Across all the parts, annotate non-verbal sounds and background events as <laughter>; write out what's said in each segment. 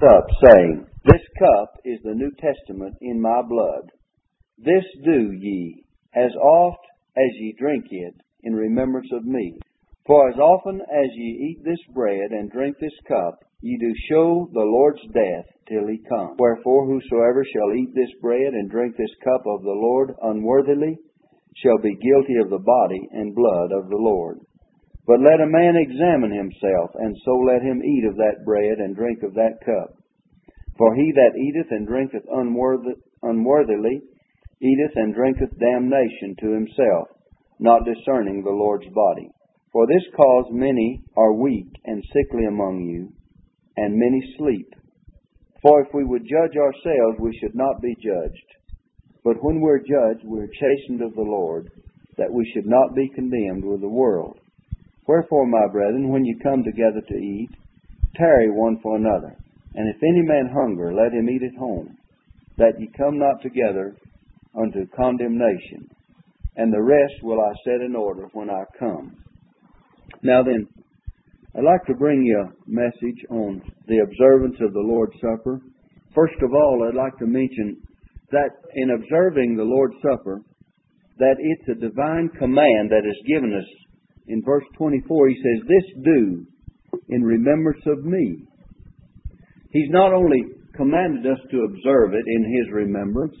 cup, saying, This cup is the New Testament in my blood. This do ye, as oft as ye drink it, in remembrance of me. For as often as ye eat this bread and drink this cup, ye do show the Lord's death till he come. Wherefore whosoever shall eat this bread and drink this cup of the Lord unworthily shall be guilty of the body and blood of the Lord. But let a man examine himself, and so let him eat of that bread and drink of that cup. For he that eateth and drinketh unworthily eateth and drinketh damnation to himself, not discerning the Lord's body. For this cause many are weak and sickly among you, and many sleep. For if we would judge ourselves, we should not be judged. But when we're judged, we're chastened of the Lord, that we should not be condemned with the world. Wherefore, my brethren, when you come together to eat, tarry one for another. And if any man hunger, let him eat at home, that ye come not together unto condemnation. And the rest will I set in order when I come. Now then, I'd like to bring you a message on the observance of the Lord's Supper. First of all, I'd like to mention that in observing the Lord's Supper, that it's a divine command that is given us. In verse 24, he says, This do in remembrance of me. He's not only commanded us to observe it in his remembrance,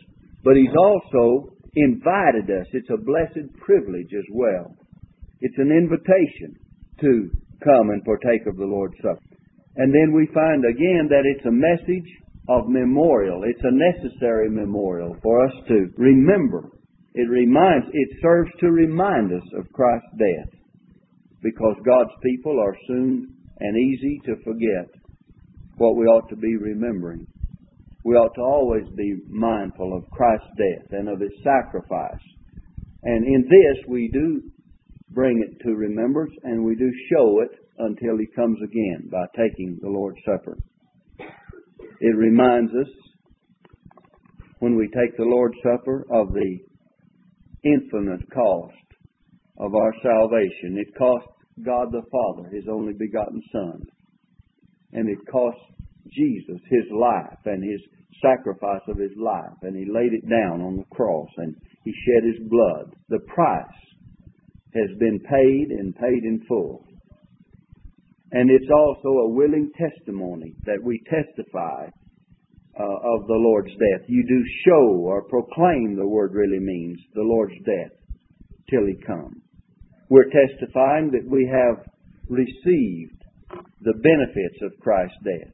but he's also invited us. It's a blessed privilege as well. It's an invitation to come and partake of the Lord's Supper. And then we find again that it's a message of memorial. It's a necessary memorial for us to remember. It reminds, it serves to remind us of Christ's death because God's people are soon and easy to forget what we ought to be remembering. We ought to always be mindful of Christ's death and of His sacrifice. And in this we do bring it to remembrance and we do show it until He comes again by taking the Lord's Supper. It reminds us when we take the Lord's Supper of the infinite cost of our salvation. It cost God the Father His only begotten Son. And it cost Jesus His life and His sacrifice of His life. And He laid it down on the cross and He shed His blood. The price has been paid and paid in full. And it's also a willing testimony that we testify uh, of the Lord's death. You do show or proclaim, the word really means, the Lord's death till He come. We're testifying that we have received the benefits of Christ's death.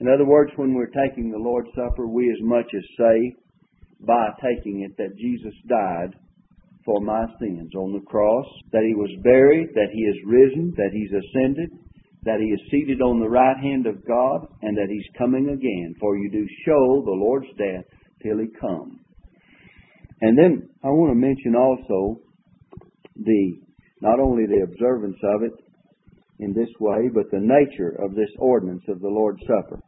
In other words, when we're taking the Lord's Supper, we as much as say by taking it that Jesus died for my sins on the cross, that he was buried, that he is risen, that he's ascended, that he is seated on the right hand of God, and that he's coming again. For you do show the Lord's death till he come. And then I want to mention also the not only the observance of it in this way, but the nature of this ordinance of the Lord's Supper.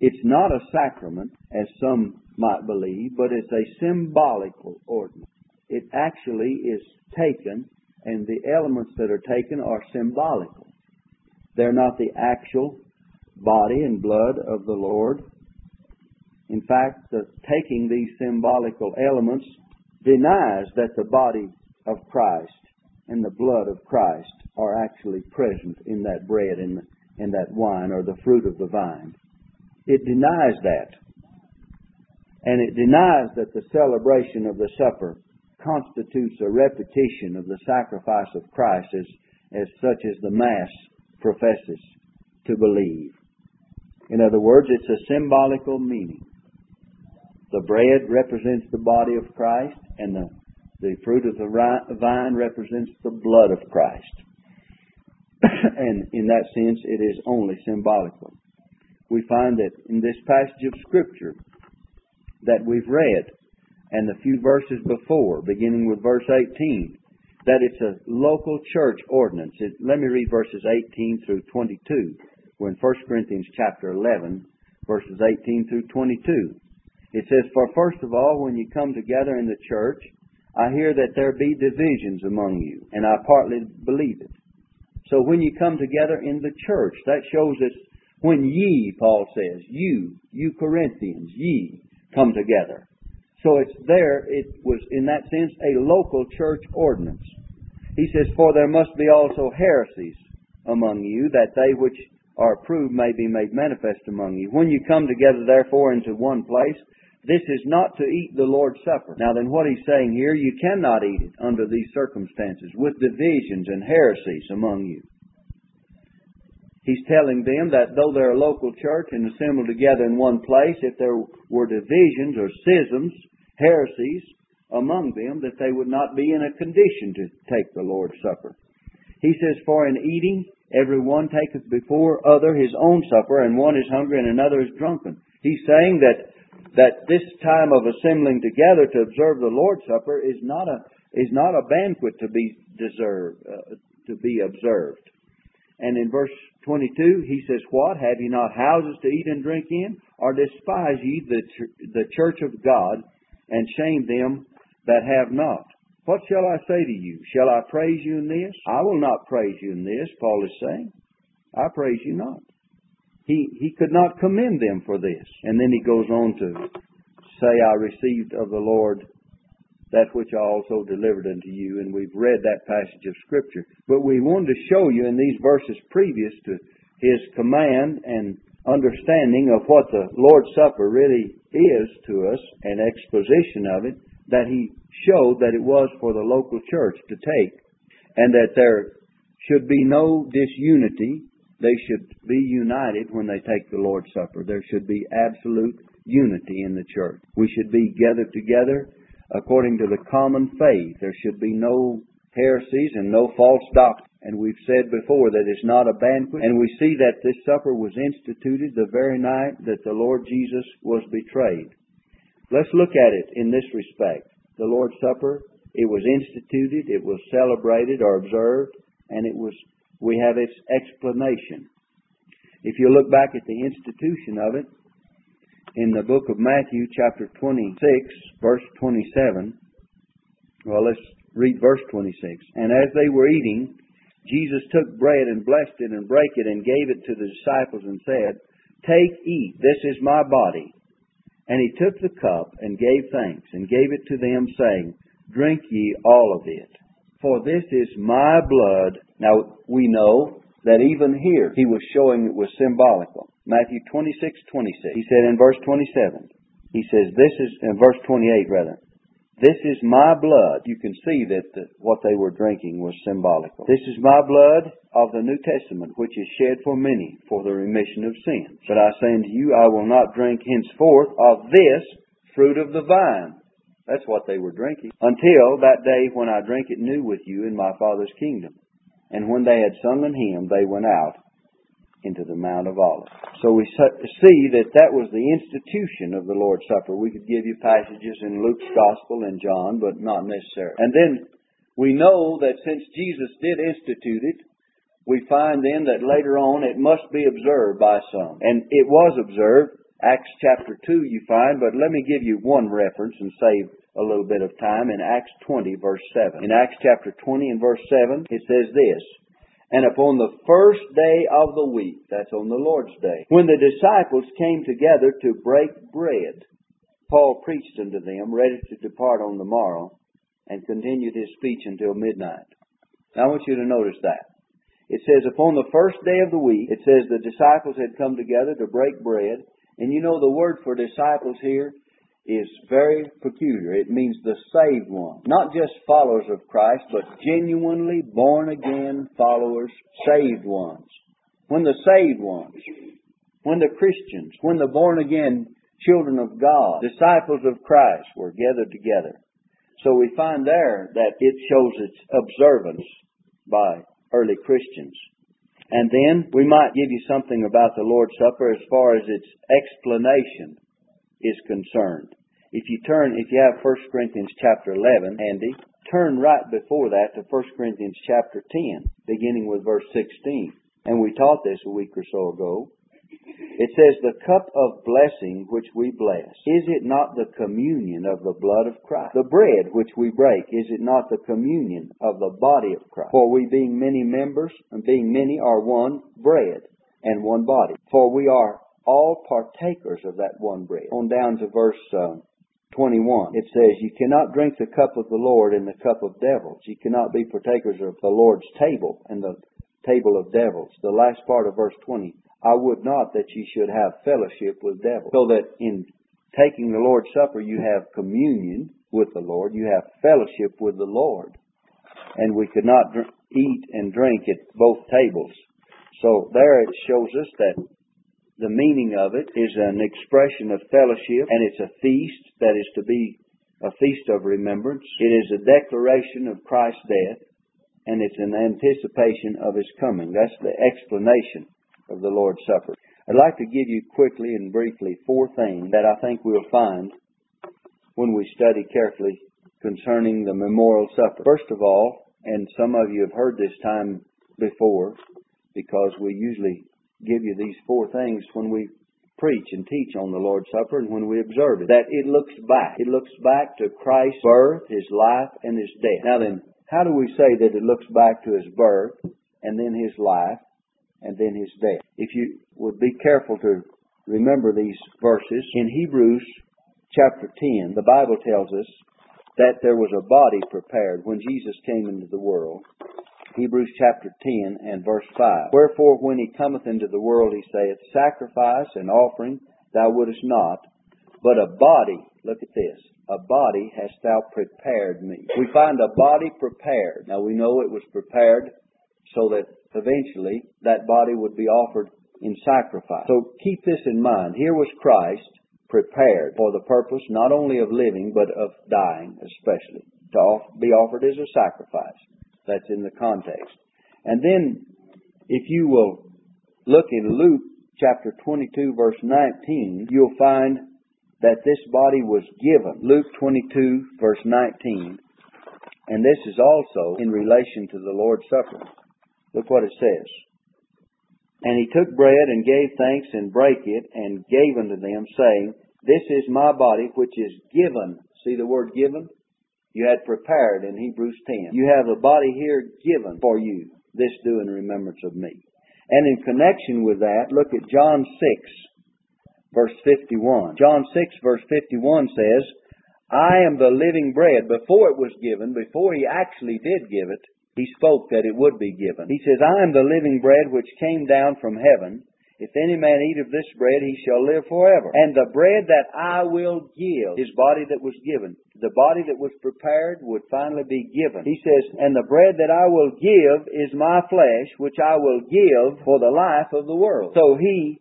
It's not a sacrament, as some might believe, but it's a symbolical ordinance. It actually is taken, and the elements that are taken are symbolical. They're not the actual body and blood of the Lord. In fact, the, taking these symbolical elements denies that the body of Christ and the blood of Christ are actually present in that bread and, in that wine or the fruit of the vine. It denies that. And it denies that the celebration of the supper constitutes a repetition of the sacrifice of Christ as, as such as the Mass professes to believe. In other words, it's a symbolical meaning. The bread represents the body of Christ, and the, the fruit of the vine represents the blood of Christ. <coughs> and in that sense, it is only symbolical we find that in this passage of Scripture that we've read, and the few verses before, beginning with verse 18, that it's a local church ordinance. It, let me read verses 18 through 22. We're in 1 Corinthians chapter 11, verses 18 through 22. It says, For first of all, when you come together in the church, I hear that there be divisions among you, and I partly believe it. So when you come together in the church, that shows us When ye, Paul says, you, you Corinthians, ye, come together. So it's there, it was in that sense a local church ordinance. He says, For there must be also heresies among you, that they which are approved may be made manifest among you. When you come together, therefore, into one place, this is not to eat the Lord's Supper. Now, then, what he's saying here, you cannot eat it under these circumstances, with divisions and heresies among you. He's telling them that though they're a local church and assembled together in one place, if there were divisions or schisms, heresies among them, that they would not be in a condition to take the Lord's Supper. He says, For in eating, every one taketh before other his own supper, and one is hungry and another is drunken. He's saying that that this time of assembling together to observe the Lord's Supper is not a is not a banquet to be deserved uh, to be observed. And in verse 22, he says, What? Have ye not houses to eat and drink in? Or despise ye the, the church of God, and shame them that have not? What shall I say to you? Shall I praise you in this? I will not praise you in this, Paul is saying. I praise you not. He, he could not commend them for this. And then he goes on to say, I received of the Lord that which I also delivered unto you. And we've read that passage of Scripture. But we wanted to show you in these verses previous to his command and understanding of what the Lord's Supper really is to us, an exposition of it, that he showed that it was for the local church to take, and that there should be no disunity. They should be united when they take the Lord's Supper. There should be absolute unity in the church. We should be gathered together according to the common faith. There should be no heresies and no false doctrine. And we've said before that it's not a banquet. And we see that this supper was instituted the very night that the Lord Jesus was betrayed. Let's look at it in this respect. The Lord's Supper, it was instituted, it was celebrated or observed, and it was we have its explanation. If you look back at the institution of it, in the book of Matthew, chapter 26, verse 27. Well, let's read verse 26. And as they were eating, Jesus took bread and blessed it and brake it and gave it to the disciples and said, Take, eat, this is my body. And he took the cup and gave thanks and gave it to them, saying, Drink ye all of it, for this is my blood. Now we know that even here he was showing it was symbolical. Matthew 26, 26. He said in verse 27, he says, this is, in verse 28 rather, this is my blood. You can see that the, what they were drinking was symbolical. This is my blood of the New Testament, which is shed for many for the remission of sins. But I say unto you, I will not drink henceforth of this fruit of the vine. That's what they were drinking. Until that day when I drink it new with you in my Father's kingdom. And when they had sung an hymn, they went out into the Mount of Olives. So we see that that was the institution of the Lord's Supper. We could give you passages in Luke's Gospel and John, but not necessary. And then we know that since Jesus did institute it, we find then that later on it must be observed by some. And it was observed. Acts chapter 2 you find, but let me give you one reference and save a little bit of time in Acts 20 verse 7. In Acts chapter 20 and verse 7 it says this, and upon the first day of the week, that's on the Lord's day, when the disciples came together to break bread, Paul preached unto them, ready to depart on the morrow, and continued his speech until midnight. Now I want you to notice that. It says, upon the first day of the week, it says the disciples had come together to break bread. And you know the word for disciples here is very peculiar. It means the saved one. Not just followers of Christ, but genuinely born again followers, saved ones. When the saved ones, when the Christians, when the born again children of God, disciples of Christ were gathered together. So we find there that it shows its observance by early Christians. And then we might give you something about the Lord's Supper as far as its explanation is concerned. If you turn, if you have 1 Corinthians chapter 11, Andy, turn right before that to 1 Corinthians chapter 10, beginning with verse 16. And we taught this a week or so ago. It says, The cup of blessing which we bless, is it not the communion of the blood of Christ? The bread which we break, is it not the communion of the body of Christ? For we being many members, and being many are one bread. and one body. For we are all partakers of that one bread. On down to verse uh, 21, it says, You cannot drink the cup of the Lord and the cup of devils. You cannot be partakers of the Lord's table and the table of devils. The last part of verse 20, I would not that ye should have fellowship with devils. So that in taking the Lord's Supper, you have communion with the Lord, you have fellowship with the Lord. And we could not dr- eat and drink at both tables. So there it shows us that the meaning of it is an expression of fellowship and it's a feast that is to be a feast of remembrance. It is a declaration of Christ's death and it's an anticipation of His coming. That's the explanation of the Lord's Supper. I'd like to give you quickly and briefly four things that I think we'll find when we study carefully concerning the memorial supper. First of all, and some of you have heard this time before because we usually give you these four things when we preach and teach on the Lord's Supper and when we observe it. That it looks back. It looks back to Christ's birth, His life, and His death. Now then, how do we say that it looks back to His birth and then His life and then His death? If you would be careful to remember these verses, in Hebrews chapter 10, the Bible tells us that there was a body prepared when Jesus came into the world. Hebrews chapter 10 and verse 5. Wherefore, when he cometh into the world, he saith, Sacrifice and offering thou wouldest not, but a body, look at this, a body hast thou prepared me. We find a body prepared. Now we know it was prepared so that eventually that body would be offered in sacrifice. So keep this in mind. Here was Christ prepared for the purpose not only of living, but of dying especially, to be offered as a sacrifice. That's in the context. And then, if you will look in Luke chapter 22 verse 19, you'll find that this body was given. Luke 22 verse 19. And this is also in relation to the Lord's Supper. Look what it says. And he took bread and gave thanks and brake it and gave unto them, saying, This is my body which is given. See the word given? You had prepared in Hebrews 10. You have a body here given for you. This do in remembrance of me. And in connection with that, look at John 6, verse 51. John 6, verse 51 says, I am the living bread. Before it was given, before he actually did give it, he spoke that it would be given. He says, I am the living bread which came down from heaven. If any man eat of this bread, he shall live forever. And the bread that I will give, his body that was given, the body that was prepared would finally be given. He says, And the bread that I will give is my flesh, which I will give for the life of the world. So he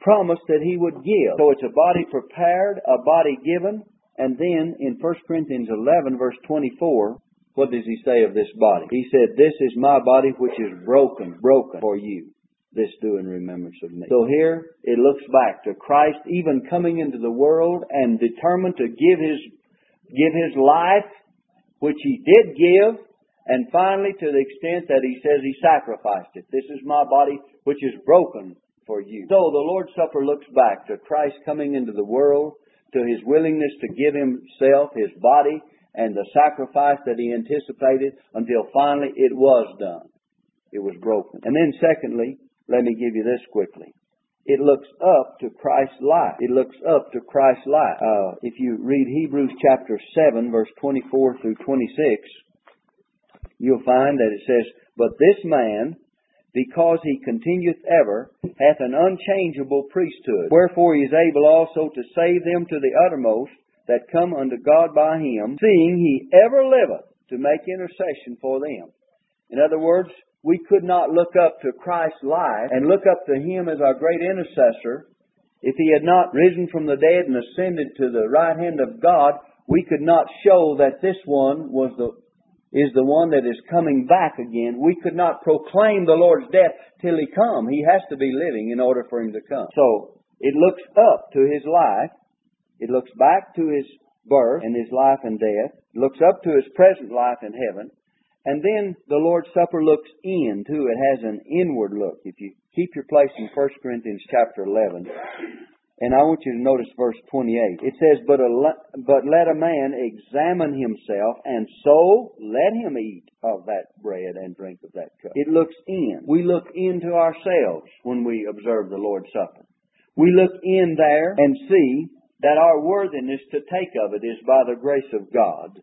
promised that he would give. So it's a body prepared, a body given, and then in 1 Corinthians 11, verse 24, what does he say of this body? He said, This is my body which is broken, broken for you this do in remembrance of me. So here it looks back to Christ even coming into the world and determined to give his give his life, which he did give, and finally to the extent that he says he sacrificed it. This is my body which is broken for you. So the Lord's Supper looks back to Christ coming into the world, to his willingness to give himself, his body, and the sacrifice that he anticipated until finally it was done. It was broken. And then secondly, let me give you this quickly. It looks up to Christ's life. It looks up to Christ's life. Uh, if you read Hebrews chapter 7, verse 24 through 26, you'll find that it says, But this man, because he continueth ever, hath an unchangeable priesthood. Wherefore he is able also to save them to the uttermost that come unto God by him, seeing he ever liveth to make intercession for them. In other words, we could not look up to Christ's life and look up to Him as our great intercessor if He had not risen from the dead and ascended to the right hand of God. We could not show that this one was the is the one that is coming back again. We could not proclaim the Lord's death till He come. He has to be living in order for Him to come. So it looks up to His life. It looks back to His birth and His life and death. It looks up to His present life in heaven. And then the Lord's Supper looks in too. It has an inward look. If you keep your place in 1 Corinthians chapter 11, And I want you to notice verse 28. It says, but, a, but let a man examine himself, and so let him eat of that bread and drink of that cup. It looks in. We look into ourselves when we observe the Lord's Supper. We look in there and see that our worthiness to take of it is by the grace of God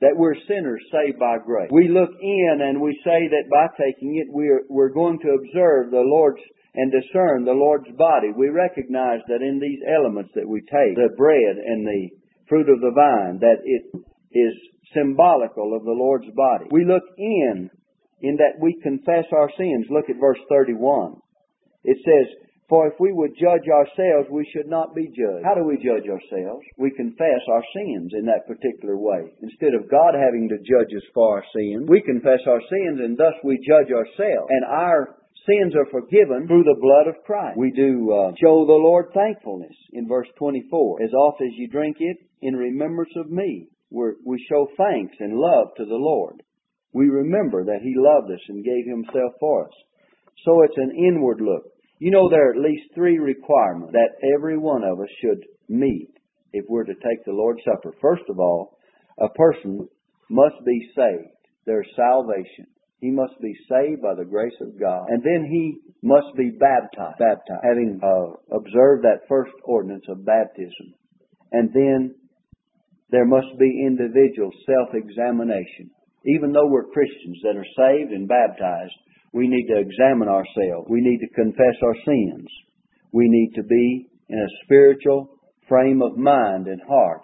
that we're sinners saved by grace. We look in and we say that by taking it, we're, we're going to observe the Lord's and discern the Lord's body. We recognize that in these elements that we take, the bread and the fruit of the vine, that it is symbolical of the Lord's body. We look in, in that we confess our sins. Look at verse 31. It says, for if we would judge ourselves, we should not be judged. How do we judge ourselves? We confess our sins in that particular way. Instead of God having to judge us for our sins, we confess our sins and thus we judge ourselves. And our sins are forgiven through the blood of Christ. We do uh, show the Lord thankfulness in verse 24. As oft as you drink it, in remembrance of me. We're, we show thanks and love to the Lord. We remember that He loved us and gave Himself for us. So it's an inward look. You know, there are at least three requirements that every one of us should meet if we're to take the Lord's Supper. First of all, a person must be saved. There's salvation. He must be saved by the grace of God. And then he must be baptized, baptized having uh, observed that first ordinance of baptism. And then there must be individual self-examination. Even though we're Christians that are saved and baptized, we need to examine ourselves. We need to confess our sins. We need to be in a spiritual frame of mind and heart